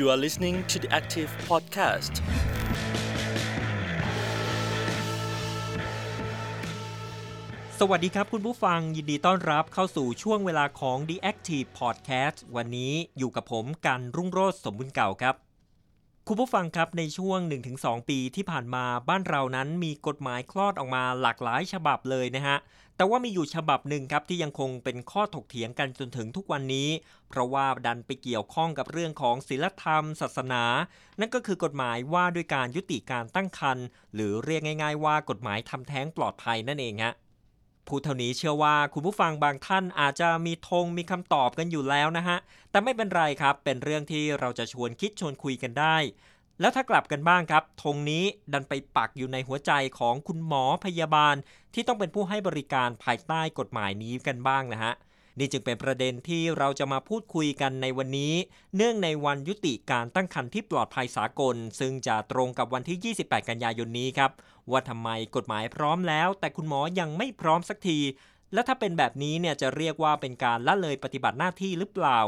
You are listening to the Active Podcast. สวัสดีครับคุณผู้ฟังยินดีต้อนรับเข้าสู่ช่วงเวลาของ The Active Podcast วันนี้อยู่กับผมกันรุ่งโรจน์สมบุญเก่าครับ คุณผู้ฟังครับในช่วง 1-2 ปีที่ผ่านมาบ้านเรานั้นมีกฎหมายคลอดออกมาหลากหลายฉบับเลยนะฮะ แต่ว่ามีอยู่ฉบับหนึ่งครับที่ยังคงเป็นข้อถกเถียงกันจนถึงทุกวันนี้ เพราะว่าดันไปเกี่ยวข้องกับเรื่องของศีลธรรม ศาสนา นั่นก็คือกฎหมายว่าด้วยการยุติการตั้งครรภ์หรือเรียกง่าย ๆ ว่ากฎหมายทำแท้งปลอดภัยนั่นเองฮะพูดเท่านี้เชื่อว่าคุณผู้ฟังบางท่านอาจจะมีธงมีคำตอบกันอยู่แล้วนะฮะ แต่ไม่เป็นไรครับ เป็นเรื่องที่เราจะชวนคิดชวนคุยกันได้ แล้วถ้ากลับกันบ้างครับธงนี้ดันไปปักอยู่ในหัวใจของคุณหมอพยาบาล ที่ต้องเป็นผู้ให้บริการภายใต้กฎหมายนี้กันบ้างนะฮะนี่จึงเป็นประเด็นที่เราจะมาพูดคุยกันในวันนี้ เนื่องในวันยุติการตั้งครรภ์ที่ปลอดภัยสากล ซึ่งจะตรงกับวันที่ 28 กันยายนนี้ครับ ว่าทำไมกฎหมายพร้อมแล้ว แต่คุณหมอยังไม่พร้อมสักที และถ้าเป็นแบบนี้เนี่ยจะเรียกว่าเป็นการละเลยปฏิบัติหน้าที่หรือเปล่า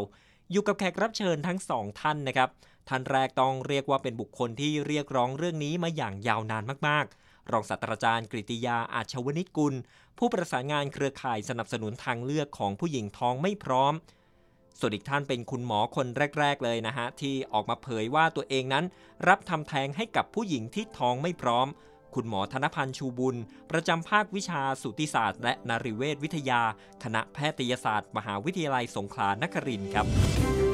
อยู่กับแขกรับเชิญทั้งสองท่านนะครับ ท่านแรกต้องเรียกว่าเป็นบุคคลที่เรียกร้องเรื่องนี้มาอย่างยาวนานมากๆ รองศาสตราจารย์กฤติยาอาชวนิชกุล ผู้ประสานงานเครือข่ายสนับสนุนทางเลือกของผู้หญิงท้องไม่พร้อม ส่วนอีกท่านเป็นคุณหมอคนแรก ๆ เลยนะฮะ ที่ออกมาเผยว่าตัวเองนั้น รับทำแท้งให้กับผู้หญิงที่ท้องไม่พร้อม คุณหมอธนพันธ์ชูบุญ ประจำภาควิชาสูติศาสตร์ และนารีเวชวิทยา คณะแพทยศาสตร์ มหาวิทยาลัยสงขลานครินทร์ครับ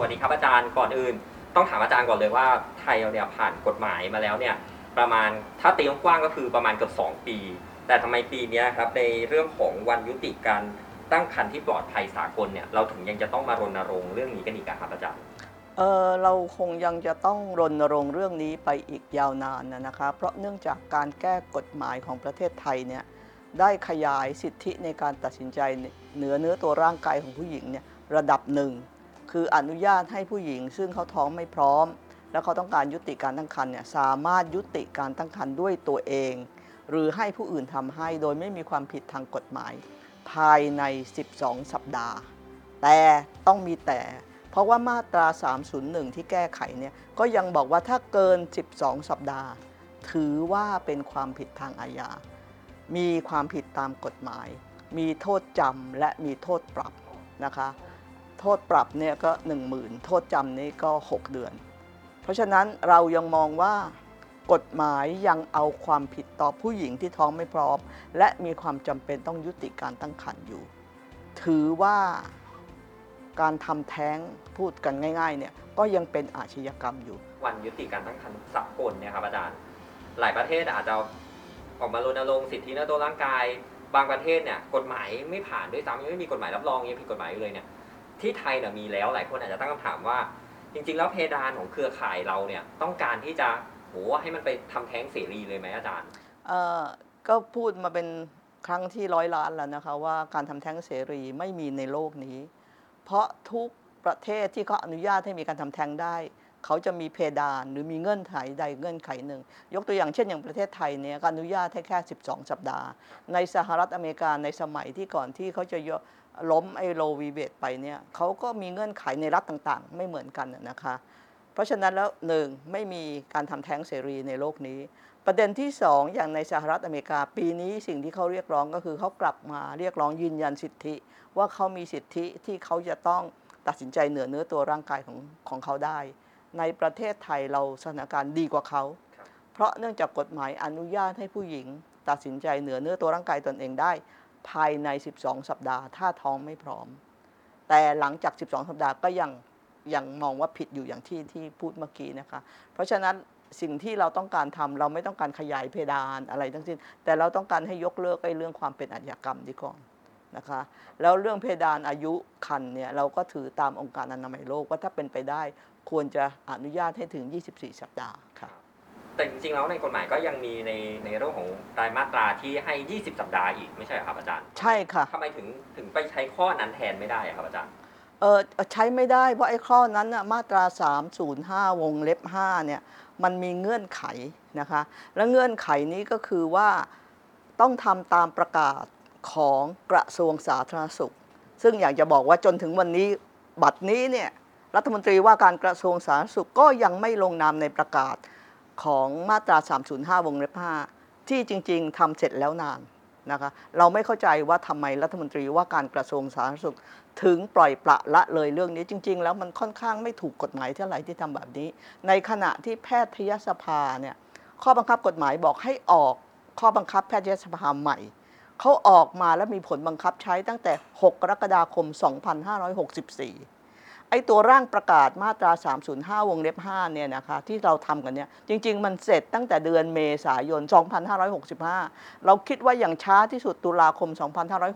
วัสดีครับอาจารย์ก่อนอื่น ต้องถามอาจารย์ก่อนเลยว่าไทยเราเนี่ยผ่านกฎหมายมาแล้วเนี่ยประมาณถ้าตีกว้างก็คือประมาณเกือบ2 ปี แต่ทำไมปีนี้ครับในเรื่องของวันยุติการตั้งครรภ์ที่ปลอดภัยสากลเนี่ยเราถึงยังจะต้องมารณรงค์เรื่องนี้กันอีกครับอาจารย์เออเราคงยังจะต้องรณรงค์เรื่องนี้ไปอีกยาวนานนะนะคะ เพราะเนื่องจากการแก้กฎหมายของประเทศไทยเนี่ยได้ขยายสิทธิในการตัดสินใจเหนือเนื้อตัวร่างกายของผู้หญิงเนี่ยระดับหนึ่ง คืออนุญาตให้ผู้หญิง ซึ่งเขาท้องไม่พร้อม แล้วเขาต้องการยุติการตั้งครรภ์เนี่ยสามารถยุติการตั้งครรภ์ด้วยตัวเอง หรือให้ผู้อื่นทำให้โดยไม่มีความผิดทางกฎหมาย ภายใน 12 สัปดาห์ แต่ต้องมีแต่ เพราะว่ามาตรา 301 ที่แก้ไขเนี่ยก็ยังบอกว่าถ้าเกิน 12 สัปดาห์ ถือว่าเป็นความผิดทางอาญา มีความผิดตามกฎหมาย มีโทษจำและมีโทษปรับนะคะ โทษปรับเนี่ยก็ 10,000 โทษจำนี่ก็ 6 เดือน เพราะฉะนั้นเรายังมองว่ากฎหมายยังเอาความผิดต่อผู้หญิงที่ท้องไม่พร้อม และมีความจำเป็นต้องยุติการตั้งครรภ์อยู่ ถือว่าการทำแท้งพูดกันง่ายๆเนี่ยก็ยังเป็นอาชญากรรมอยู่ วันยุติการตั้งครรภ์สากลเนี่ยครับอาจารย์หลายประเทศอาจจะออกมารณรงค์สิทธิในตัวร่างกาย บางประเทศเนี่ยกฎหมายไม่ผ่านด้วยซ้ำยังไม่มีกฎหมายรับรองยังผิดกฎหมายอยู่เลยเนี่ย ที่ไทยเนี่ยมีแล้วหลายคนอาจจะตั้งคำถามว่า จริง ๆ แล้วเพดานของเครือข่ายเราเนี่ยต้องการที่จะโหให้มันไปทำแท้งเสรีเลยไหมอาจารย์ เอ่อก็พูดมาเป็นครั้งที่ร้อยล้านแล้วนะคะว่าการทำแท้งเสรีไม่มีในโลกนี้ เพราะทุกประเทศที่เขาอนุญาตให้มีการทำแท้งได้ เขาจะมีเพดานหรือมีเงื่อนไขใดเงื่อนไขหนึ่ง ยกตัวอย่างเช่นอย่างประเทศไทยเนี่ยก็อนุญาตให้แค่ 12 สัปดาห์ ในสหรัฐอเมริกาในสมัยที่ก่อนที่เขาจะล้มไอ้โรวีเวตไปเนี่ยเขาก็มีเงื่อนไขในรัฐต่างๆ ไม่เหมือนกันนะคะ เพราะฉะนั้นแล้วหนึ่งไม่มีการทำแท้งเสรีในโลกนี้ ประเด็นที่สองอย่างในสหรัฐอเมริกาปีนี้สิ่งที่เขาเรียกร้องก็คือเขากลับมาเรียกร้องยืนยันสิทธิ ว่าเขามีสิทธิที่เขาจะต้องตัดสินใจเหนือเนื้อตัวร่างกายของของเขาได้ ในประเทศไทยเราสถานการณ์ดีกว่าเขาครับเพราะเนื่องจากกฎหมายอนุญาตให้ผู้หญิง ตัดสินใจเหนือเนื้อตัวร่างกายตนเองได้ ภายใน 12 สัปดาห์ ถ้าท้องไม่พร้อม แต่หลังจาก 12 สัปดาห์ก็ยังยังมองว่าผิดอยู่อย่างที่ที่พูดเมื่อกี้นะคะ เพราะฉะนั้นสิ่งที่เราต้องการทำเราไม่ต้องการขยายเพดานอะไรทั้งสิ้น แต่เราต้องการให้ยกเลิกไอ้เรื่องความเป็นอาชญากรรมดีก่อน นะคะ แล้วเรื่องเพดานอายุคันเนี่ยเราก็ถือตามองค์การอนามัยโลกว่าถ้าเป็นไปได้ควรจะอนุญาตให้ถึง 24 สัปดาห์ค่ะ แต่จริงๆ แล้วในกฎหมายก็ยังมีในในเรื่องของรายมาตราที่ให้ 20 สัปดาห์อีกไม่ใช่เหรอครับอาจารย์ ใช่ค่ะทำไมถึงถึงไปใช้ข้อนั้นแทนไม่ได้อะครับอาจารย์เออใช้ไม่ได้เพราะไอ้ข้อนั้นน่ะมาตรา 305 วงเล็บ 5 เนี่ยมันมีเงื่อนไขนะคะ และเงื่อนไขนี้ก็คือว่าต้องทำตามประกาศ ของกระทรวงสาธารณสุข ซึ่งอยากจะบอกว่าจนถึงวันนี้บัดนี้เนี่ยรัฐมนตรีว่าการกระทรวงสาธารณสุขก็ยังไม่ลงนามในประกาศของมาตรา 305 วงเล็บ5ที่จริง ๆทำเสร็จแล้วนานนะคะเราไม่เข้าใจว่าทำไมรัฐมนตรีว่าการกระทรวงสาธารณสุข ถึงปล่อยปละละเลยเรื่องนี้จริง ๆ แล้วมันค่อนข้างไม่ถูกกฎหมายเท่าไหร่ที่ทำแบบนี้ ในขณะที่แพทยสภาเนี่ยข้อบังคับกฎหมายบอกให้ออกข้อบังคับแพทยสภาใหม่ เขาออกมาและมีผลบังคับใช้ตั้งแต่ 6 กรกฎาคม 2564 ไอ้ตัวร่างประกาศมาตรา 305 วงเล็บ 5 เนี่ยนะคะที่เราทำกันเนี่ยจริง ๆ มันเสร็จตั้งแต่เดือนเมษายน 2565 เราคิดว่าอย่างช้าที่สุดตุลาคม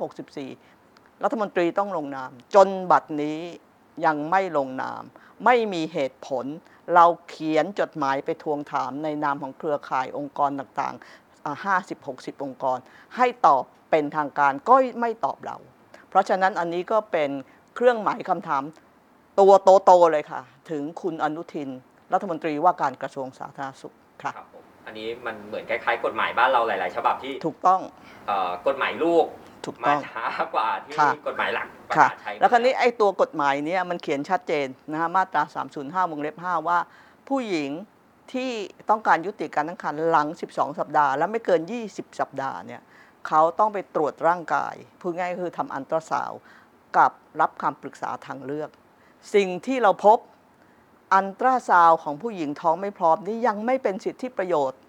2564 รัฐมนตรีต้องลงนาม จนบัดนี้ยังไม่ลงนาม ไม่มีเหตุผล เราเขียนจดหมายไปทวงถามในนามของเครือข่ายองค์กรต่างๆ 50-60 องค์กร ให้ตอบเป็นทางการก็ไม่ตอบเรา เพราะฉะนั้นอันนี้ก็เป็นเครื่องหมายคำถามตัวโตๆเลยค่ะ ถึงคุณอนุทิน รัฐมนตรีว่าการกระทรวงสาธารณสุขค่ะครับผมอันนี้มันเหมือนคล้ายๆ กฎหมายบ้านเราหลาย ๆ ฉบับที่ถูกต้องเอ่อกฎหมายลูกถูกมาต้องช้ากว่าที่ค่ะ กฎหมายหลักประค่ะ กาศใช้แล้วคราวนี้ไอ้ตัวกฎหมายเนี้มันเขียนชัดเจนนะฮะมาตรา 305วงเล็บ 5 ว่า ผู้หญิง ที่ต้องการยุติการตั้งครรภ์หลัง 12 สัปดาห์ และไม่เกิน 20 สัปดาห์เนี่ยเขาต้องไปตรวจร่างกายพูดง่ายคือทำอันตราซาวกับรับคำปรึกษาทางเลือก สิ่งที่เราพบอันตราซาวของผู้หญิงท้องไม่พร้อมนี่ยังไม่เป็นสิทธิประโยชน์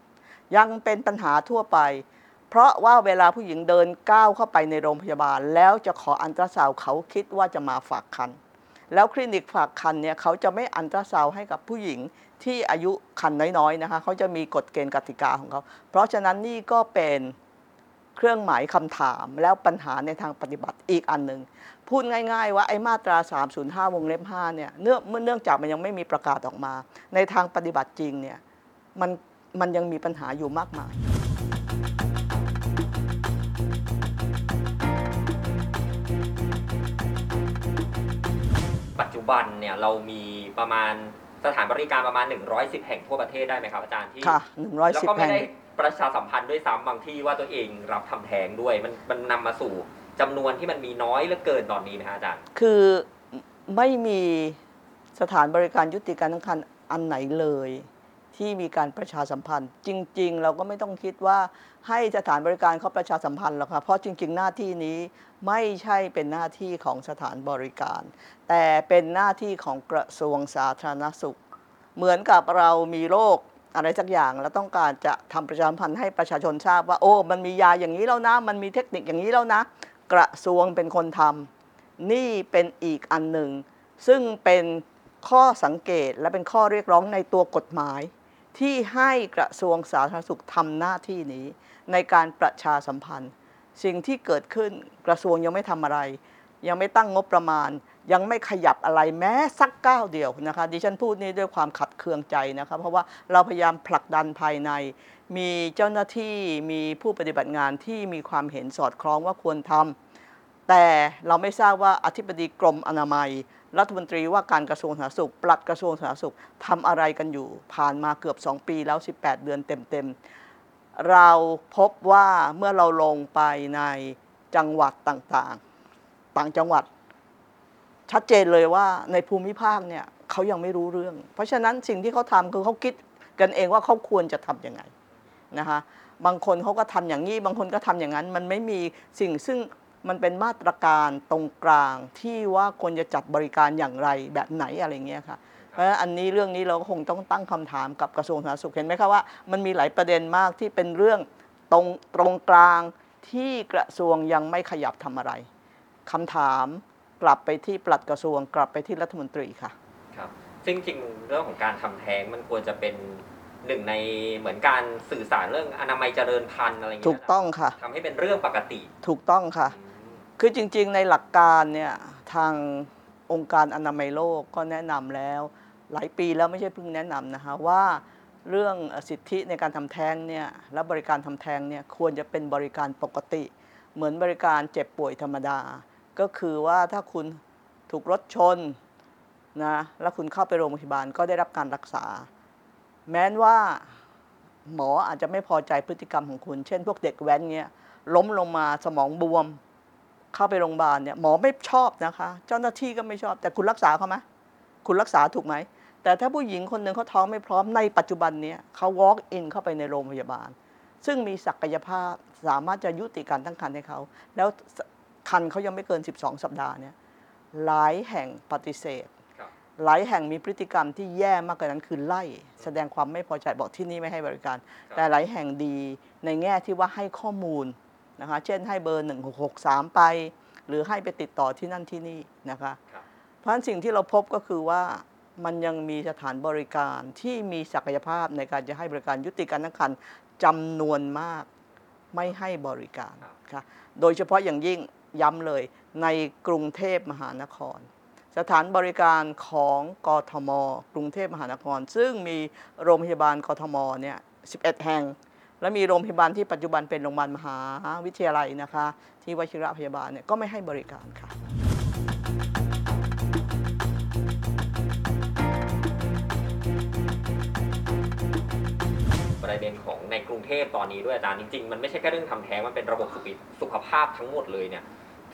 ยังเป็นปัญหาทั่วไป เพราะว่าเวลาผู้หญิงเดินก้าวเข้าไปในโรงพยาบาล แล้วจะขออันตราซาวเขาคิดว่าจะมาฝากคันแล้วคลินิกฝากคันเนี่ยเขาจะไม่อันตราซาวให้กับผู้หญิง ที่อายุคันน้อยๆนะคะเขาจะมีกฎเกณฑ์กติกาของเขา เพราะฉะนั้นนี่ก็เป็นเครื่องหมายคำถามแล้วปัญหาในทางปฏิบัติอีกอันหนึ่งพูดง่าย ๆ ว่าไอ้มาตรา 305 วงเล็บ 5 เนี่ยเนื่องเมื่อเนื่องจากมันยังไม่มีประกาศออกมา ในทางปฏิบัติจริงเนี่ยมันมันยังมีปัญหาอยู่มากมายปัจจุบันเนี่ยเรามีประมาณ สถานบริการประมาณ 110 แห่งทั่วประเทศได้ไหมครับอาจารย์ที่ค่ะแล้วก็110ไม่แห่ง ได้ประชาสัมพันธ์ด้วยซ้ำบางที่ว่าตัวเองรับทำแท้งด้วย มันมันนำมาสู่จำนวนที่มันมีน้อยเหลือเกินตอนนี้ไหมครับอาจารย์ คือไม่มีสถานบริการยุติการตั้งครรภ์อันไหนเลย ที่มีการประชาสัมพันธ์ จริง ๆ เราก็ไม่ต้องคิดว่าให้สถานบริการเขาประชาสัมพันธ์หรอกค่ะเพราะจริง ๆ หน้าที่นี้ไม่ใช่เป็นหน้าที่ของสถานบริการ แต่เป็นหน้าที่ของกระทรวงสาธารณสุข เหมือนกับเรามีโรคอะไรสักอย่างแล้วต้องการจะทำประชาสัมพันธ์ให้ประชาชนทราบว่า โอ้มันมียาอย่างนี้แล้วนะมันมีเทคนิคอย่างนี้แล้วนะ กระทรวงเป็นคนทำนี่เป็นอีกอันหนึ่งซึ่งเป็นข้อสังเกตและเป็นข้อเรียกร้องในตัวกฎหมาย ที่ให้กระทรวงสาธารณสุขทำหน้าที่นี้ ในการประชาสัมพันธ์ สิ่งที่เกิดขึ้นกระทรวงยังไม่ทำอะไร ยังไม่ตั้งงบประมาณ ยังไม่ขยับอะไรแม้สักก้าวเดียวนะคะดิฉันพูดนี้ด้วยความขัดเคืองใจนะคะเพราะว่าเราพยายามผลักดันภายใน มีเจ้าหน้าที่มีผู้ปฏิบัติงานที่มีความเห็นสอดคล้องว่าควรทำแต่เราไม่ทราบว่าอธิบดีกรมอนามัย รัฐมนตรีว่าการกระทรวงสาธารณสุข ปลัดกระทรวงสาธารณสุขทำอะไรกันอยู่ ผ่านมาเกือบ 2 ปีแล้ว 18 เดือนเต็มๆ เราพบว่าเมื่อเราลงไปในจังหวัดต่างๆ ต่างจังหวัด ชัดเจนเลยว่าในภูมิภาคเนี่ยเขายังไม่รู้เรื่อง เพราะฉะนั้นสิ่งที่เขาทำคือเขาคิดกันเองว่าเขาควรจะทำยังไงนะคะบางคนเขาก็ทำอย่างนี้ บางคนก็ทำอย่างนั้น มันไม่มีสิ่งซึ่ง มันเป็นมาตรการตรงกลางที่ว่าควรจะจัดบริการอย่างไรแบบไหนอะไรเงี้ยค่ะเพราะฉะนั้นอันนี้เรื่องนี้เราก็คงต้องตั้งคำถามกับกระทรวงสาธารณสุขเห็นไหมคะว่ามันมีหลายประเด็นมากที่เป็นเรื่องตรงตรงกลางที่กระทรวงยังไม่ขยับทำอะไรคำถามกลับไปที่ปลัดกระทรวง กลับไปที่รัฐมนตรีค่ะครับซึ่งจริงๆเรื่องของการทำแท้งมันควรจะเป็นหนึ่งในเหมือนการสื่อสารเรื่องอนามัยเจริญพันธุ์อะไรอย่างถูเงี้กยต้องค่ะทำให้เป็นเรื่องปกติ ถูกต้องค่ะอืม คือจริงๆ ในหลักการเนี่ยทางองค์การอนามัยโลกก็แนะนำแล้ว หลายปีแล้วไม่ใช่เพิ่งแนะนำนะคะว่าเรื่องสิทธิในการทำแท้งเนี่ยและบริการทำแท้งเนี่ยควรจะเป็นบริการปกติ เหมือนบริการเจ็บป่วยธรรมดา ก็คือว่าถ้าคุณถูกรถชนนะแล้วคุณเข้าไปโรงพยาบาลก็ได้รับการรักษา แม้นว่าหมออาจจะไม่พอใจพฤติกรรมของคุณ เช่นพวกเด็กแว้นเนี่ยล้มลงมาสมองบวม เข้าไปโรงพยาบาลเนี่ยหมอไม่ชอบนะคะ เจ้าหน้าที่ก็ไม่ชอบ แต่คุณรักษาเขาไหมคุณรักษาถูกไหม แต่ถ้าผู้หญิงคนหนึ่งเขาท้องไม่พร้อมในปัจจุบันเนี้เขา walk in เข้าไปในโรงพยาบาล ซึ่งมีศักยภาพสามารถจะยุติการตั้งครรภ์ให้เขา แล้วคันเขายังไม่เกิน 12 สัปดาห์เนี่ยหลายแห่งปฏิเสธครับหลายแห่งมีพฤติกรรมที่แย่มากกว่านั้นคือไล่ แสดงความไม่พอใจบอกที่นี่ไม่ให้บริการ แต่หลายแห่งดีในแง่ที่ว่าให้ข้อมูล นะคะ เช่นให้เบอร์ 1663 ไป หรือให้ไปติดต่อที่นั่นที่นี่นะคะครับเพราะฉะนั้นสิ่งที่เราพบก็คือว่ามันยังมีสถานบริการที่มีศักยภาพในการจะให้บริการยุติการตั้งครรภ์จำนวนมากไม่ให้บริการค่ะ โดยเฉพาะอย่างยิ่งย้ำเลยในกรุงเทพมหานคร สถานบริการของกทม กรุงเทพมหานคร ซึ่งมีโรงพยาบาลกทมเนี่ย11 แห่ง และมีโรงพยาบาลที่ปัจจุบันเป็นโรงพยาบาลมหาวิทยาลัยนะคะ ที่วชิระพยาบาลเนี่ยก็ไม่ให้บริการค่ะ ประเด็นของในกรุงเทพตอนนี้ด้วยอาจารย์จริงๆ มันไม่ใช่แค่เรื่องทำแท้งมันเป็นระบบสุขสุขภาพทั้งหมดเลยเนี่ย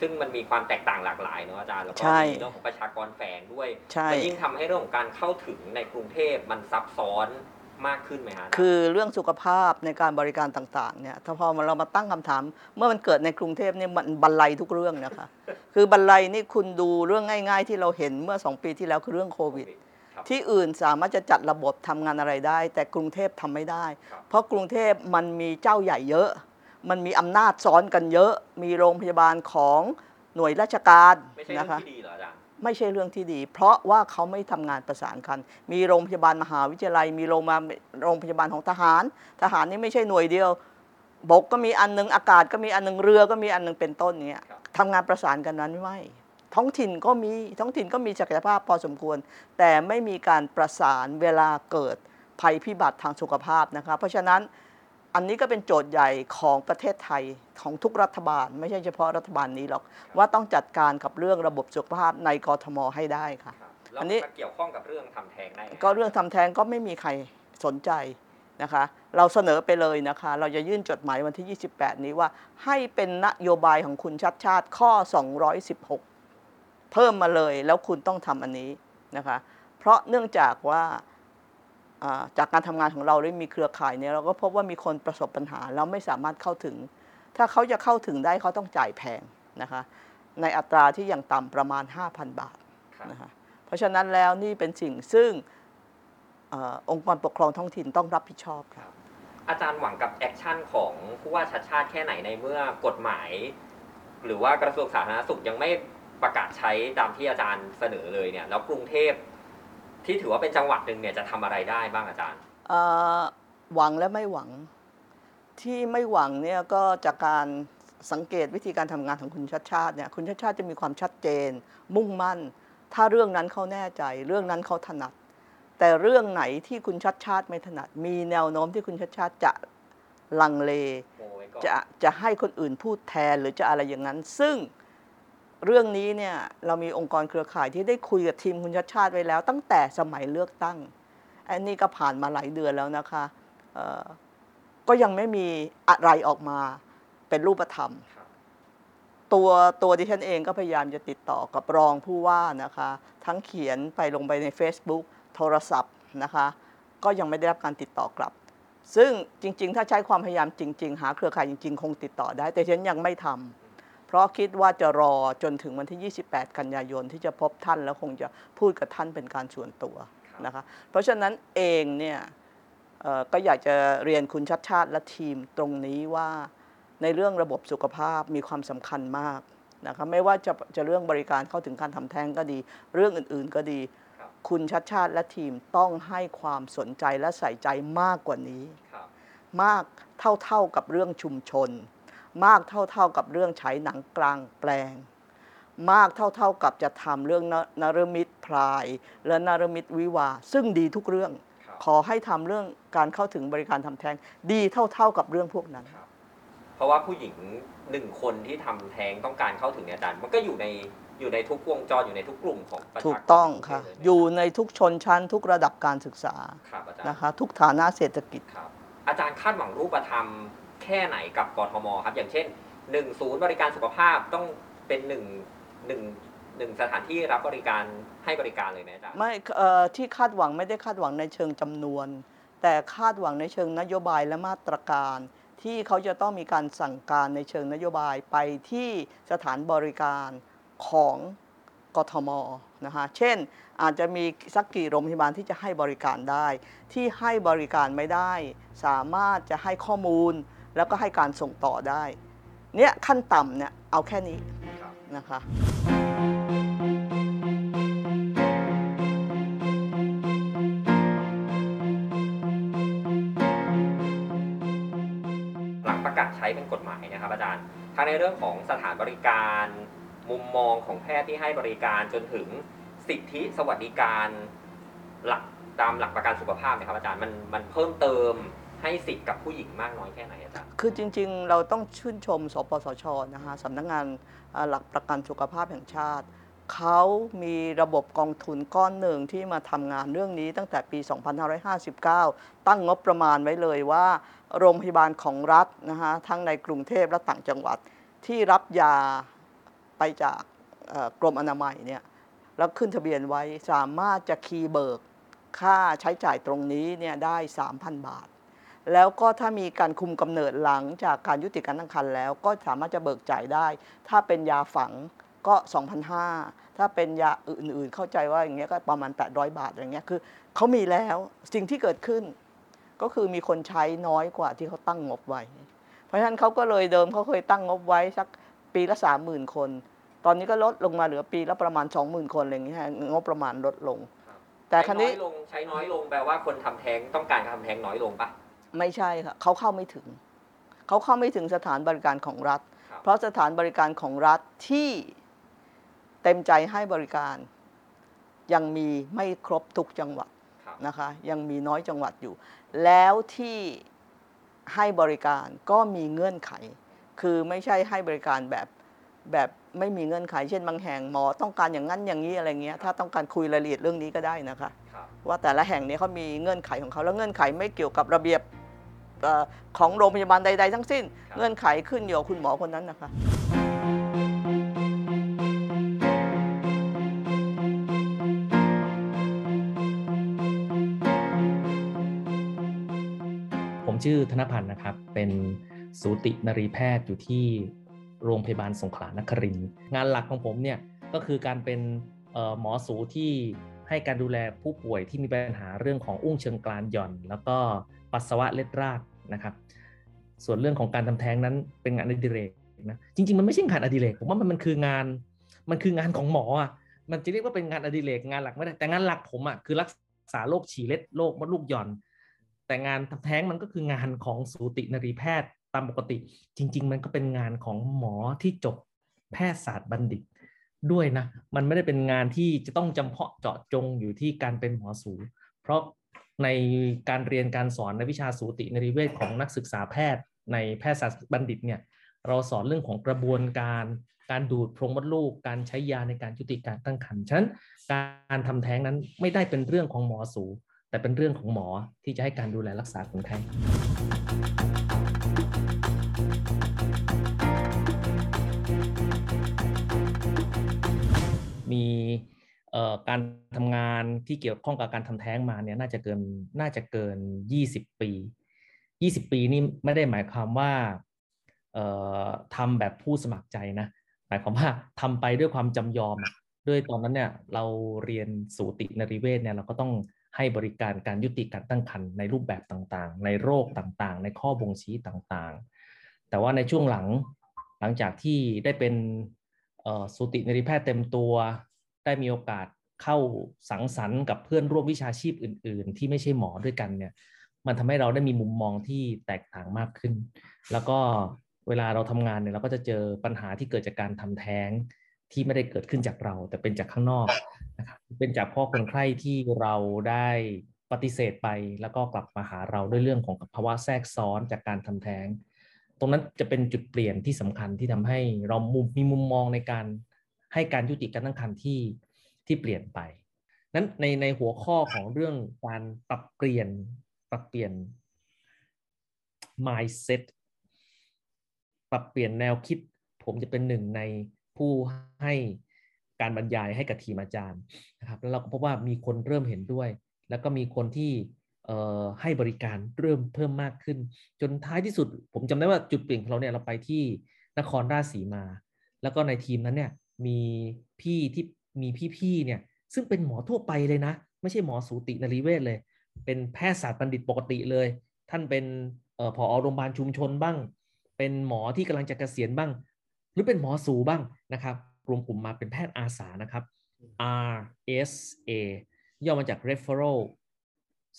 ซึ่งมันมีความแตกต่างหลากหลายเนอะอาจารย์แล้วก็ใช่ มีเรื่องของประชากรแฝงด้วย ใช่ มันยิ่งทำให้เรื่องของการเข้าถึงในกรุงเทพมันซับซ้อน มากขึ้นไหมฮะาจารย์คือเรื่องสุขภาพในการบริการต่างๆเนี่ยถ้าพอเรามาตั้งคำถาม เมื่อมันเกิดในกรุงเทพเนี่ยมันบันไลทุกเรื่องนะคะ คือบันไลนี่คุณดูเรื่องง่าย ๆ ที่เราเห็นเมื่อสองปีที่แล้วคือเรื่องโควิดครับที่อื่นสามารถจะจัดระบบทำงานอะไรได้ แต่กรุงเทพทำไม่ได้ครับเพราะกรุงเทพมันมีเจ้าใหญ่เยอะ มันมีอำนาจซ้อนกันเยอะ มีโรงพยาบาลของหน่วยราชการไม่ใช่เรื่นะองคะ ที่ดีเหรออาจารย์ไม่ใช่เรื่องที่ดี เพราะว่าเขาไม่ทำงานประสานกัน มีโรงพยาบาลมหาวิทยาลัย มีโรงมาโรงพยาบาลของทหาร ทหารนี่ไม่ใช่หน่วยเดียว บกก็มีอันหนึงอากาศก็มีอันหนึงเรือก็มีอันหนึงเป็นต้นเนี้ยครับทำงานประสานกันนั้นไม่ท้องถิ่นก็มีท้องถิ่นก็มีศักยภาพพอสมควร แต่ไม่มีการประสานเวลาเกิดภัยพิบัติทางสุขภาพนะคะเพราะฉะนั้น อันนี้ก็เป็นโจทย์ใหญ่ของประเทศไทยของทุกรัฐบาล ไม่ใช่เฉพาะรัฐบาลนี้หรอก ว่าต้องจัดการกับเรื่องระบบสุขภาพในกรทมให้ได้ค่ะครับแล้วอันนี้มาเกี่ยวข้องกับเรื่องทำแท้งได้ไงก็เรื่องทำแท้งก็ไม่มีใครสนใจนะคะ เราเสนอไปเลยนะคะ เราจะยื่นจดหมายวันที่ 28 นี้ว่าให้เป็นนโยบายของคุณชัดชาติข้อ 216 เพิ่มมาเลยแล้วคุณต้องทำอันนี้นะคะ เพราะเนื่องจากว่าอ่า จากการทำงานของเราได้มีเครือข่ายเนี่ยเราก็พบว่ามีคนประสบปัญหาแล้วไม่สามารถเข้าถึง ถ้าเขาจะเข้าถึงได้เขาต้องจ่ายแพงนะคะในอัตราที่อย่างต่ำประมาณ 5,000 บาทครับนะคะเพราะฉะนั้นแล้วนี่เป็นสิ่งซึ่งเออองค์กรปกครองท้องถิ่นต้องรับผิดชอบค่ะอาจารย์หวังกับ action ของผู้ว่าชัชชาติแค่ไหนในเมื่อกฎหมาย หรือว่ากระทรวงสาธารณสุขยังไม่ประกาศใช้ตามที่อาจารย์เสนอเลยเนี่ยแล้วกรุงเทพ ที่ถือว่าเป็นจังหวัดหนึ่งเนี่ยจะทำอะไรได้บ้างอาจารย์ เอ่อหวังและไม่หวัง ที่ไม่หวังเนี่ยก็จากการสังเกตวิธีการทำงานของคุณชัชชาติเนี่ยคุณชัชชาติจะมีความชัดเจน มุ่งมั่น ถ้าเรื่องนั้นเขาแน่ใจ เรื่องนั้นเขาถนัด แต่เรื่องไหนที่คุณชัดชาติไม่ถนัด มีแนวโน้มที่คุณชัดชาติจะลังเล โมไว้ก่อนจะจะให้คนอื่นพูดแทนหรือจะอะไรอย่างนั้น ซึ่ง เรื่องนี้เนี่ยเรามีองค์กรเครือข่ายที่ได้คุยกับทีมคุณชัดชาติไว้แล้ว ตั้งแต่สมัยเลือกตั้ง อันนี้ก็ผ่านมาหลายเดือนแล้วนะคะก็ยังไม่มีอะไรออกมาเป็นรูปธรรม ตัวตัวดิฉันเองก็พยายามจะติดต่อกับรองผู้ว่านะคะ ทั้งเขียนไปลงไปใน Facebook โทรศัพท์นะคะ ก็ยังไม่ได้รับการติดต่อกลับ ซึ่งจริง ๆ ถ้าใช้ความพยายามจริง ๆ หาเครือข่ายจริง ๆ คงติดต่อได้ แต่ฉันยังไม่ทำ เพราะคิดว่าจะรอจนถึงวันที่ 28 กันยายนที่จะพบท่านแล้วคงจะพูดกับท่านเป็นการส่วนตัวครับนะคะ เพราะฉะนั้นเองเนี่ยเอ่อก็อยากจะเรียนคุณชัดชาติและทีมตรงนี้ว่าในเรื่องระบบสุขภาพมีความสำคัญมากนะคะไม่ว่าจะจะเรื่องบริการเข้าถึงการทำแท้งก็ดี เรื่องอื่นๆก็ดีครับคุณชัดชาติและทีมต้องให้ความสนใจและใส่ใจมากกว่านี้ครับมากเท่าๆกับเรื่องชุมชน มากเท่าๆกับเรื่องฉายหนังกลางแปลง มากเท่าๆกับจะทำเรื่องนนรมิตพราย และนรมิตวิวาห์ซึ่งดีทุกเรื่องครับขอให้ทำเรื่องการเข้าถึงบริการทำแท้ง ดีเท่าๆกับเรื่องพวกนั้น เพราะว่าผู้หญิงหนึ่งคนที่ทำแท้งต้องการเข้าถึงเนี่ยอาจารย์มันก็อยู่ในอยู่ในทุกวงจรอยู่ในทุกกลุ่มของประชากรถูกต้องค่ะเลยไหมอยู่ในทุกชนชั้น ทุกระดับการศึกษาครับอาจารย์นะคะ ทุกฐานะเศรษฐกิจครับอาจารย์คาดหวังรูปธรรมแค่ไหนกับกทมครับ อย่างเช่นหนึ่งศูนย์บริการสุขภาพต้องเป็นหนึ่งหนึ่งหนึ่งสถานที่รับบริการให้บริการเลยไหมอาจารย์ไม่เอ่อที่คาดหวังไม่ได้คาดหวังในเชิงจำนวน แต่คาดหวังในเชิงนโยบายและมาตรการ ที่เขาจะต้องมีการสั่งการในเชิงนโยบายไปที่สถานบริการของกทมนะคะเช่น อาจจะมีสักกี่โรงพยาบาลที่จะให้บริการได้ ที่ให้บริการไม่ได้ สามารถจะให้ข้อมูล แล้วก็ให้การส่งต่อได้ เนี่ยขั้นต่ำเนี่ยเอาแค่นี้ครับนะคะหลังประกาศใช้เป็นกฎหมายนะครับอาจารย์ทั้งในเรื่องของสถานบริการมุมมองของแพทย์ที่ให้บริการจนถึงสิทธิสวัสดิการหลักตามหลักประกันสุขภาพเนะครับอาจารย์มันมันเพิ่มเติม ให้สิทธิ์กับผู้หญิงมากน้อยแค่ไหนอาจารย์ คือจริงๆ เราต้องชื่นชม สปสช นะคะสำนักงานหลักประกันสุขภาพแห่งชาติ เขามีระบบกองทุนก้อนหนึ่งที่มาทำงานเรื่องนี้ตั้งแต่ปี 2559 ตั้งงบประมาณไว้เลยว่า โรงพยาบาลของรัฐนะคะทั้งในกรุงเทพและต่างจังหวัดที่รับยาไปจากกรมอนามัยเนี่ยแล้วขึ้นทะเบียนไว้สามารถจะคีย์เบิก ค่าใช้จ่ายตรงนี้เนี่ยได้ 3,000 บาท แล้วก็ถ้ามีการคุมกำเนิดหลังจากการยุติการตั้งครรภ์แล้ว ก็สามารถจะเบิกจ่ายได้ ถ้าเป็นยาฝังก็ 2,500 ถ้าเป็นยาอื่นๆ เข้าใจว่าอย่างเงี้ยก็ประมาณ 800 บาทอย่างเงี้ยคือเขามีแล้วสิ่งที่เกิดขึ้น ก็คือมีคนใช้น้อยกว่าที่เขาตั้งงบไว้ เพราะฉะนั้นเขาก็เลยเดิมเขาเคยตั้งงบไว้สักปีละ 30,000 คน ตอนนี้ก็ลดลงมาเหลือปีละประมาณ 20,000 คนอะไรอย่างเงี้ยฮะงบประมาณลดลง แต่ครั้นี้ใช้น้อยลงใช้น้อยลงแปลว่าคนทำแท้งต้องการการทำแท้งน้อยลงปะ ไม่ใช่ค่ะเขาเข้าไม่ถึง เขาเข้าไม่ถึงสถานบริการของรัฐครับเพราะสถานบริการของรัฐที่เต็มใจให้บริการ ยังมีไม่ครบทุกจังหวัดครับนะคะยังมีน้อยจังหวัดอยู่ แล้วที่ให้บริการก็มีเงื่อนไข คือไม่ใช่ให้บริการแบบแบบไม่มีเงื่อนไข เช่นบางแห่งหมอต้องการอย่างนั้นอย่างนี้อะไรเงี้ย ถ้าต้องการคุยรายละเอียดเรื่องนี้ก็ได้นะคะครับว่าแต่ละแห่งเนี้เขามีเงื่อนไขของเขาแล้วเงื่อนไขไม่เกี่ยวกับระเบียบเอ่อ ของโรงพยาบาลใด ๆ ทั้งสิ้นครับเงื่อนไขขึ้นอยู่กับคุณหมอคนนั้นนะคะผมชื่อธนพันธ์นะครับ เป็นสูตินรีแพทย์อยู่ที่โรงพยาบาลสงขลานครินทร์งานหลักของผมเนี่ยก็คือการเป็นเอ่อหมอสูที่ให้การดูแลผู้ป่วยที่มีปัญหาเรื่องของอุ้งเชิงกรานหย่อน แล้วก็ ปัสสาวะเล็ดราดนะครับ ส่วนเรื่องของการทำแท้งนั้นเป็นงานอดิเรกนะจริงๆมันไม่ใช่งานอดิเรกผมว่ามันมันคืองานมันคืองานของหมออะมันจะเรียกว่าเป็นงานอดิเรกงานหลักไม่ได้แต่งานหลักผมอะคือรักษาโรคฉี่เล็ดโรคมดลูกหย่อน แต่งานทำแท้งมันก็คืองานของสูตินรีแพทย์ตามปกติ จริง ๆ มันก็เป็นงานของหมอที่จบแพทยศาสตร์บัณฑิตด้วยนะ มันไม่ได้เป็นงานที่จะต้องจำเพาะเจาะจงอยู่ที่การเป็นหมอสู เพราะ ในการเรียนการสอนในวิชาสูตินรีเวชของนักศึกษาแพทย์ ในแพทยศาสตร์บัณฑิตเนี่ยเราสอนเรื่องของกระบวนการการดูดโพรงมดลูก การใช้ยาในการยุติการตั้งครรภ์ฉะนั้นการทำแท้งนั้นไม่ได้เป็นเรื่องของหมอสู แต่เป็นเรื่องของหมอที่จะให้การดูแลรักษาคนไข้มี การทำงานที่เกี่ยวข้องกับการทำแท้งมาเนี่ยน่าจะเกินน่าจะเกิน 20 ปี 20 ปีนี่ไม่ได้หมายความว่าเอ่อทำแบบผู้สมัครใจนะหมายความว่าทำไปด้วยความจำยอมอะด้วยตอนนั้นเนี่ยเราเรียนสูตินรีเวชเนี่ยเราก็ต้องให้บริการการยุติการตั้งครรภ์ในรูปแบบต่างๆ ในโรคต่างๆ ในข้อบ่งชี้ต่างๆ แต่ว่าในช่วงหลังหลังจากที่ได้เป็นสูตินรีแพทย์เต็มตัว ได้มีโอกาสเข้าสังสรรค์กับเพื่อนร่วมวิชาชีพอื่น ๆ ที่ไม่ใช่หมอด้วยกันเนี่ย มันทำให้เราได้มีมุมมองที่แตกต่างมากขึ้น แล้วก็เวลาเราทำงานเนี่ยเราก็จะเจอปัญหาที่เกิดจากการทำแท้งที่ไม่ได้เกิดขึ้นจากเรา แต่เป็นจากข้างนอกนะครับเป็นจากพ่อคนไข้ที่เราได้ปฏิเสธไปแล้วก็กลับมาหาเราด้วยเรื่องของภาวะแทรกซ้อนจากการทำแท้ง ตรงนั้นจะเป็นจุดเปลี่ยนที่สำคัญที่ทำให้เรามุมมีมุมมองในการ ให้การยุติการตั้งครรภ์ที่ที่เปลี่ยนไปนั้นในในหัวข้อของเรื่องการปรับเปลี่ยนปรับเปลี่ยน mindset ปรับเปลี่ยนแนวคิด ผมจะเป็นหนึ่งในผู้ให้การบรรยายให้กับทีมอาจารย์นะครับแล้วเราก็พบว่ามีคนเริ่มเห็นด้วย แล้วก็มีคนที่ให้บริการเริ่มเพิ่มมากขึ้น จนท้ายที่สุด ผมจำได้ว่าจุดเปลี่ยนของเราเนี่ยเราไปที่นครราชสีมา แล้วก็ในทีมนั้นเนี่ย มีพี่ที่มีพี่ๆเนี่ยซึ่งเป็นหมอทั่วไปเลยนะ ไม่ใช่หมอสูตินรีเวชเลย เป็นแพทยศาสตร์บัณฑิตปกติเลย ท่านเป็นออผอโรงพยาบาลชุมชนบ้าง เป็นหมอที่กำลังจะเกษียณบ้าง หรือเป็นหมอสูบ้างนะครับรวมกลุ่มมาเป็นแพทย์อาสานะครับ RSA ย่อมาจาก Referral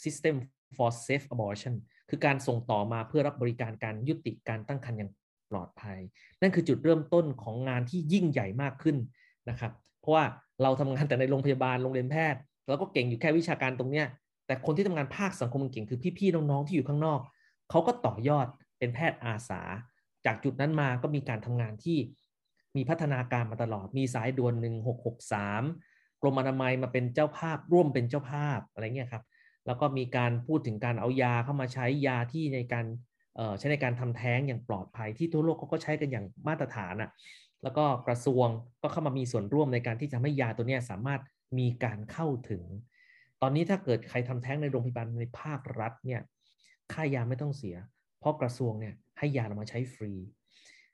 System for Safe Abortion คือการส่งต่อมาเพื่อรับบริการการยุติการตั้งครรภ์อย่าง ปลอดภัย นั่นคือจุดเริ่มต้นของงานที่ยิ่งใหญ่มากขึ้นนะครับ เพราะว่าเราทำงานแต่ในโรงพยาบาลโรงเรียนแพทย์เราก็เก่งอยู่แค่วิชาการตรงเนี้ยแต่คนที่ทำงานภาคสังคมเก่งคือพี่ๆน้องๆที่อยู่ข้างนอกเขาก็ต่อยอดเป็นแพทย์อาสา จากจุดนั้นมาก็มีการทำงานที่มีพัฒนาการมาตลอด มีสายด่วน 1663 กรมอนามัยมาเป็นเจ้าภาพร่วมเป็นเจ้าภาพอะไรเงี้ยครับ แล้วก็มีการพูดถึงการเอายาเข้ามาใช้ยาที่ในการ ใช้ในการทำแท้งอย่างปลอดภัยที่ทั่วโลกเขาก็ใช้กันอย่างมาตรฐานอะ่ะแล้วก็กระทรวงก็เข้ามามีส่วนร่วมในการที่จะให้ยาตัวนี้สามารถมีการเข้าถึง ตอนนี้ถ้าเกิดใครทำแท้งในโรงพยาบาลในภาครัฐเนี่ยค่ายาไม่ต้องเสีย เพราะกระทรวงเนี่ยให้ยาเรามาใช้ฟรี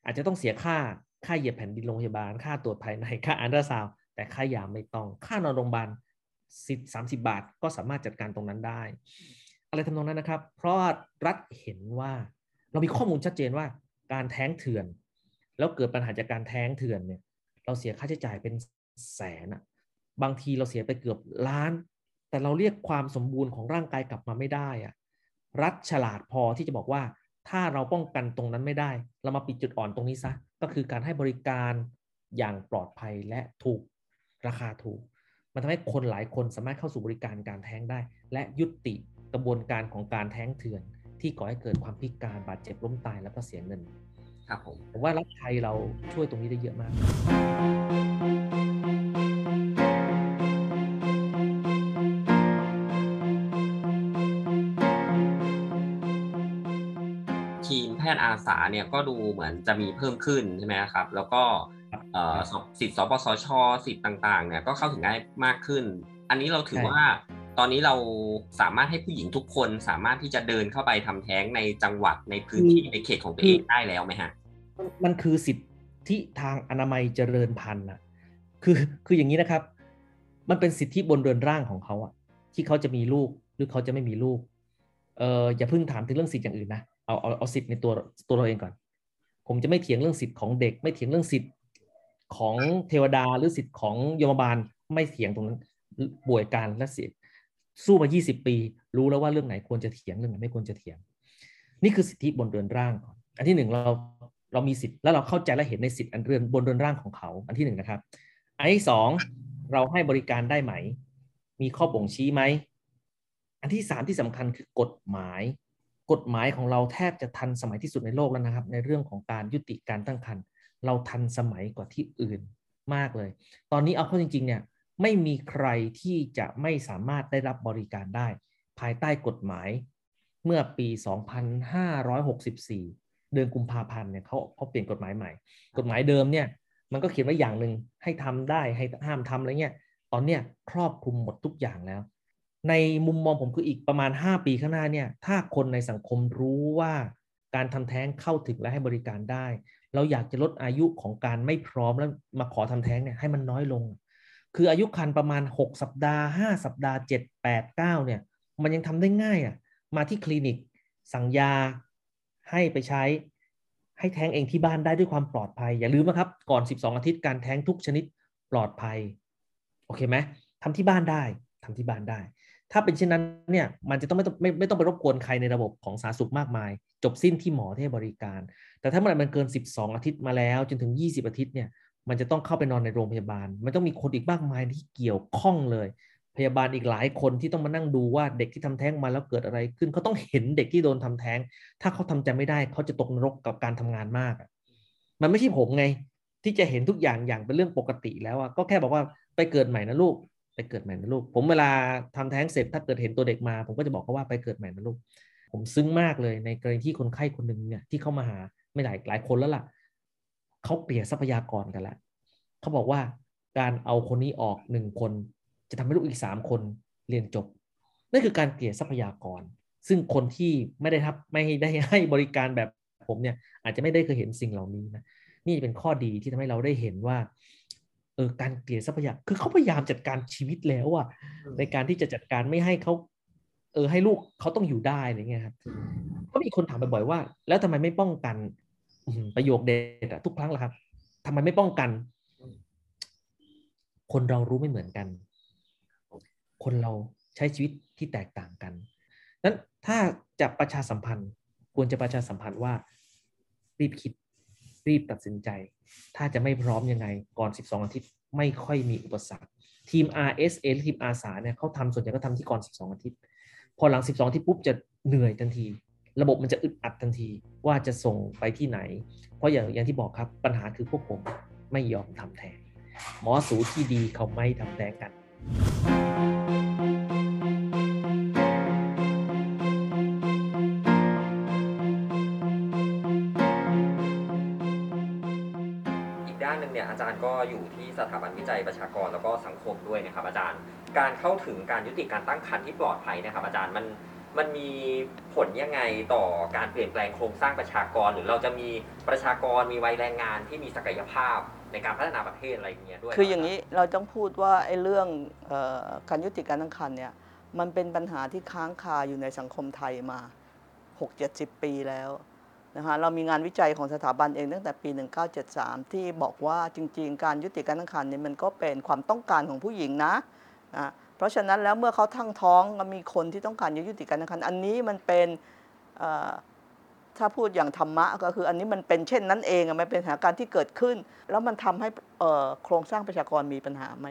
อาจจะต้องเสียค่าค่าเหยียบแผ่นดินโรงพยาบาล ค่าตรวจภายในค่าอันตราซาวแต่ค่ายาไม่ต้องค่านอนโรงพยาบาลสิบสามสิบาทก็สามารถจัดการตรงนั้นได้ อะไรทำนองนั้นนะครับ เพราะรัฐเห็นว่า เรามีข้อมูลชัดเจนว่าการแท้งเถื่อน แล้วเกิดปัญหาจากการแท้งเถื่อนเนี่ย เราเสียค่าใช้จ่ายเป็นแสนอะบางทีเราเสียไปเกือบล้าน แต่เราเรียกความสมบูรณ์ของร่างกายกลับมาไม่ได้อะรัฐฉลาดพอที่จะบอกว่าถ้าเราป้องกันตรงนั้นไม่ได้ เรามาปิดจุดอ่อนตรงนี้ซะก็คือการให้บริการอย่างปลอดภัยและถูกราคาถูก มันทำให้คนหลายคนสามารถเข้าสู่บริการการแท้งได้ และยุติกระบวนการของการแท้งเถื่อน ที่ก่อให้เกิดความพิการบาดเจ็บล้มตายแล้วก็เสียเงิน ครับผมผมว่ารัฐไทยเราช่วยตรงนี้ได้เยอะมากทย์อาสาเนี่ยก็ดูเหมือนจะมีเพิ่มขึ้นใช่ไหมครับ แล้วก็สิทธิ์สปสชสิทธิ์ต่างๆเนี่ยก็เข้าถึงง่ายมากขึ้น อันนี้เราถือว่า ตอนนี้เราสามารถให้ผู้หญิงทุกคนสามารถที่จะเดินเข้าไปทำแท้งในจังหวัดในพื้นที่ในเขตของตัวเองได้แล้วไหมฮะ มันคือสิทธิทางอนามัยเจริญพันธุ์อะคือคืออย่างนี้นะครับ มันเป็นสิทธิบนเรือนร่างของเขาอะที่เขาจะมีลูกหรือเขาจะไม่มีลูกเอออย่าเพิ่งถามถึงเรื่องสิทธิ์อย่างอื่นนะเอาเอาเอาสิทธิ์ในตัวตัวเราเองก่อน ผมจะไม่เถียงเรื่องสิทธิ์ของเด็ก ไม่เถียงเรื่องสิทธิ์ของเทวดาหรือสิทธิ์ของยมบาลไม่เถียงตรงนั้นป่วยการและสิทธิ สู้มา 20 ปี รู้แล้วว่าเรื่องไหนควรจะเถียงเรื่องไหนไม่ควรจะเถียง นี่คือสิทธิบนเรือนร่างก่อนอันที่หนึ่งเราเรามีสิทธิ์แล้วเราเข้าใจและเห็นในสิทธิ์อันเรือนบนเรือนร่างของเขา อันที่หนึ่งนะครับ อันที่สองเราให้บริการได้ไหม มีข้อบ่งชี้ไหม อันที่สามที่สำคัญคือกฎหมาย กฎหมายของเราแทบจะทันสมัยที่สุดในโลกแล้วนะครับ ในเรื่องของการยุติการตั้งครรภ์เราทันสมัยกว่าที่อื่นมากเลย ตอนนี้เอาเข้าจริงๆเนี่ย ไม่มีใครที่จะไม่สามารถได้รับบริการได้ ภายใต้กฎหมายเมื่อปี 2564 เดือนกุมภาพันธ์เนี่ยเขาเขาเปลี่ยนกฎหมายใหม่ กฎหมายเดิมเนี่ยมันก็เขียนไว้อย่างหนึ่งให้ทำได้ให้ห้ามทำอะไรเงี้ยตอนเนี้ยครอบคลุมหมดทุกอย่างแล้ว ในมุมมองผมคืออีกประมาณ 5 ปีข้างหน้าเนี่ยถ้าคนในสังคมรู้ว่าการทำแท้งเข้าถึงและให้บริการได้ เราอยากจะลดอายุของการไม่พร้อมแล้วมาขอทำแท้งเนี่ยให้มันน้อยลง คืออายุคันประมาณ 6 สัปดาห์ 5 สัปดาห์ 7 8 9 เนี่ย มันยังทำได้ง่ายอะ่ะ มาที่คลินิก สั่งยา ให้ไปใช้ ให้แท้งเองที่บ้านได้ด้วยความปลอดภัย อย่าลืมนะครับ ก่อน 12 อาทิตย์การแท้งทุกชนิดปลอดภัย โอเคไหมทำที่บ้านได้ทำที่บ้านได้ ถ้าเป็นเช่นนั้นเนี่ย มันจะต้องไม่ต้องไม่ไม่ต้องไปรบกวนใครในระบบของสาธารณสุขมากมาย จบสิ้นที่หมอที่ให้บริการ แต่ถ้าเมื่อไหร่มันเกิน 12 อาทิตย์มาแล้ว จนถึง 20 อาทิตย์เนี่ย มันจะต้องเข้าไปนอนในโรงพยาบาล มันต้องมีคนอีกมากมายที่เกี่ยวข้องเลย พยาบาลอีกหลายคนที่ต้องมานั่งดูว่าเด็กที่ทำแท้งมาแล้วเกิดอะไรขึ้นเขาต้องเห็นเด็กที่โดนทำแท้ง ถ้าเขาทำใจไม่ได้เขาจะตกนรกกับการทำงานมากมันไม่ใช่ผมไง ที่จะเห็นทุกอย่างอย่างเป็นเรื่องปกติแล้วอะก็แค่บอกว่าไปเกิดใหม่นะลูก ไปเกิดใหม่นะลูก ผมเวลาทำแท้งเสร็จถ้าเกิดเห็นตัวเด็กมา ผมก็จะบอกเขาว่าไปเกิดใหม่นะลูก ผมซึ้งมากเลยในกรณีที่คนไข้คนหนึ่งเนี่ยที่เข้ามาหาไม่หลายหลายคนแล้วล่ะ เขาเกลี่ยทรัพยากรกันแล้วเขาบอกว่าการเอาคนนี้ออกหนึ่งคน จะทำให้ลูกอีกสามคนเรียนจบนั่นคือการเกลี่ยทรัพยากร ซึ่งคนที่ไม่ได้ทับไม่ได้ให้บริการแบบผมเนี่ย อาจจะไม่ได้เคยเห็นสิ่งเหล่านี้นะนี่เป็นข้อดีที่ทำให้เราได้เห็นว่าเออการเกลี่ยทรัพยากรคือเขาพยายามจัดการชีวิตแล้วอะในการที่จะจัดการไม่ให้เขาเออให้ลูกเขาต้องอยู่ได้อะไรเงี้ยครับก็มีคนถามบ่อยๆว่า แล้วทำไมไม่ป้องกัน ประโยคเด็ดอะทุกครั้งละครับทำไมไม่ป้องกัน คนเรารู้ไม่เหมือนกัน คนเราใช้ชีวิตที่แตกต่างกันนั้นถ้าจะประชาสัมพันธ์ ควรจะประชาสัมพันธ์ว่า รีบคิดรีบตัดสินใจ ถ้าจะไม่พร้อมยังไงก่อน 12 อาทิตย์ไม่ค่อยมีอุปสรรค ทีม RSA หรือทีมอาสาเนี่ยเขาทำส่วนใหญ่ก็ทำที่ก่อน 12 อาทิตย์ พอหลัง 12 อาทิตย์ปุ๊บจะเหนื่อยทันที ระบบมันจะอึดอัดทันทีว่าจะส่งไปที่ไหน เพราะอย่างอย่างที่บอกครับปัญหาคือพวกผมไม่ยอมทำแทนหมอสูที่ดีเขาไม่ทำแทนกันเนี่ยอาจารย์ก็อยู่ที่สถาบันวิจัยประชากรแล้วก็สังคมด้วยนะครับอาจารย์ การเข้าถึงการยุติการตั้งครรภ์ที่ปลอดภัยนะครับอาจารย์มัน มันมีผลยังไงต่อการเปลี่ยนแปลงโครงสร้างประชากร หรือเราจะมีประชากรมีวัยแรงงานที่มีศักยภาพในการพัฒนาประเทศอะไรอย่างเงี้ยด้วยคืออย่างนี้เราต้องพูดว่าไอ้เรื่องการยุติการตั้งครรภ์เนี่ยมันเป็นปัญหาที่ค้างคาอยู่ในสังคมไทยมา 6-70 ปีแล้วนะคะเรามีงานวิจัยของสถาบันเองตั้งแต่ปี 1973 ที่บอกว่าจริง ๆ การยุติการตั้งครรภ์เนี่ยมันก็เป็นความต้องการของผู้หญิงนะนะ เพราะฉะนั้นแล้วเมื่อเขาตั้งท้องมีคนที่ต้องการยุติการตั้งครรภ์อันนี้มันเป็นถ้าพูดอย่างธรรมะก็คืออันนี้มันเป็นเช่นนั้นเองมันเป็นสถานการณ์ที่เกิดขึ้น แล้วมันทำให้โครงสร้างประชากรมีปัญหาไหม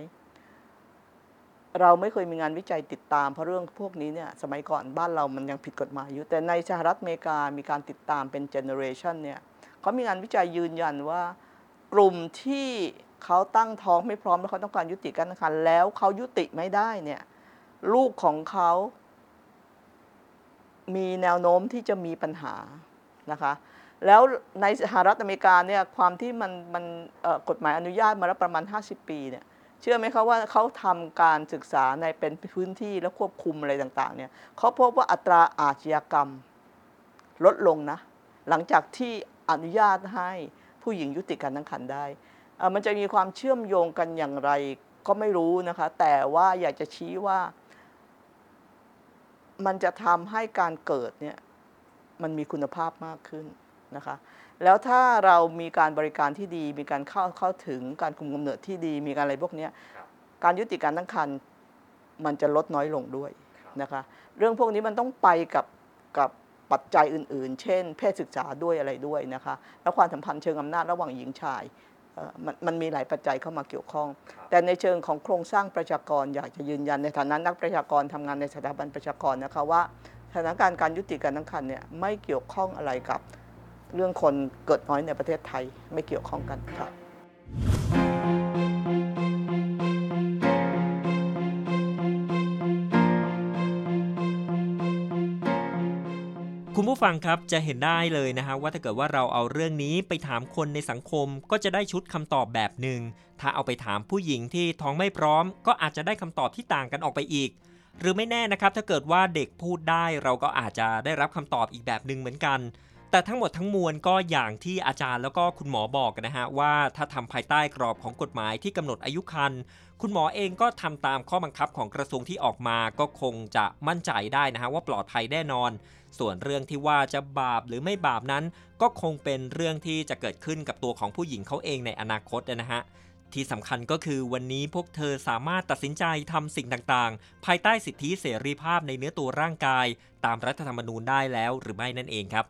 เราไม่เคยมีงานวิจัยติดตามเพราะเรื่องพวกนี้เนี่ยสมัยก่อนบ้านเรามันยังผิดกฎหมายอยู่ แต่ในสหรัฐอเมริกามีการติดตามเป็น generation เนี่ยเขามีงานวิจัยยืนยันว่ากลุ่มที่ เขาตั้งท้องไม่พร้อมแล้วเขาต้องการยุติการตั้งครรภ์แล้วเขายุติไม่ได้เนี่ย ลูกของเขา มีแนวโน้มที่จะมีปัญหานะคะ แล้วในสหรัฐอเมริกาเนี่ยความที่มันมันกฎหมายอนุญาตมาแล้วประมาณ 50 ปีเนี่ยเชื่อไหมครับว่าเขาทำการศึกษาในเป็นพื้นที่และควบคุมอะไรต่างๆเนี่ยเขาพบว่าอัตราอาชญากรรมลดลงนะ หลังจากที่อนุญาตให้ผู้หญิงยุติการตั้งครรภ์ได้ มันจะมีความเชื่อมโยงกันอย่างไรก็ไม่รู้นะคะ แต่ว่าอยากจะชี้ว่า มันจะทำให้การเกิดเนี่ยมันมีคุณภาพมากขึ้นนะคะ แล้วถ้าเรามีการบริการที่ดี มีการเข้าเข้าถึงการคุมกำเนิดที่ดี มีการอะไรพวกนี้การยุติการตั้งครรภ์มันจะลดน้อยลงด้วยนะคะ เรื่องพวกนี้มันต้องไปกับกับปัจจัยอื่น ๆ เช่น เพศศึกษาด้วยอะไรด้วยนะคะ แล้วความสัมพันธ์เชิงอำนาจระหว่างหญิงชาย มันมันมีหลายปัจจัยเข้ามาเกี่ยวข้อง แต่ในเชิงของโครงสร้างประชากรอยากจะยืนยันในฐานะนักประชากรทำงานในสถาบันประชากรนะคะว่าสถานการณ์การยุติการตั้งครรภ์เนี่ยไม่เกี่ยวข้องอะไรกับเรื่องคนเกิดน้อยในประเทศไทยไม่เกี่ยวข้องกันครั ผู้ฟังครับจะเห็นได้เลยนะฮะว่าถ้าเกิดว่าเราเอาเรื่องนี้ไปถามคนในสังคมก็จะได้ชุดคำตอบแบบหนึ่ง ถ้าเอาไปถามผู้หญิงที่ท้องไม่พร้อม ก็อาจจะได้คำตอบที่ต่างกันออกไปอีก หรือไม่แน่นะครับถ้าเกิดว่าเด็กพูดได้เราก็อาจจะได้รับคำตอบอีกแบบหนึ่งเหมือนกัน แต่ทั้งหมดทั้งมวลก็อย่างที่อาจารย์แล้วก็คุณหมอบอกนะฮะว่าถ้าทำภายใต้กรอบของกฎหมายที่กำหนดอายุคันคุณหมอเองก็ทำตามข้อบังคับของกระทรวงที่ออกมาก็คงจะมั่นใจได้นะฮะว่าปลอดภัยแน่นอน ส่วนเรื่องที่ว่าจะบาปหรือไม่บาปนั้น ก็คงเป็นเรื่องที่จะเกิดขึ้นกับตัวของผู้หญิงเขาเองในอนาคตนะฮะที่สำคัญก็คือวันนี้พวกเธอสามารถตัดสินใจทำสิ่งต่างๆ ภายใต้สิทธิเสรีภาพในเนื้อตัวร่างกาย ตามรัฐธรรมนูญได้แล้วหรือไม่นั่นเองครับ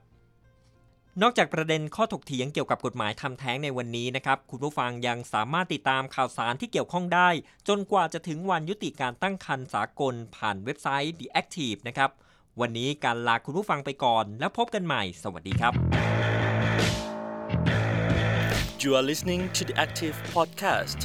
นอกจากประเด็นข้อถกเถียงเกี่ยวกับกฎหมายทำแท้งในวันนี้นะครับ คุณผู้ฟังยังสามารถติดตามข่าวสารที่เกี่ยวข้องได้ จนกว่าจะถึงวันยุติการตั้งครรภ์สากลผ่านเว็บไซต์ The Active นะครับ วันนี้การลาคุณผู้ฟังไปก่อน แล้วพบกันใหม่ สวัสดีครับ You are listening to the Active Podcast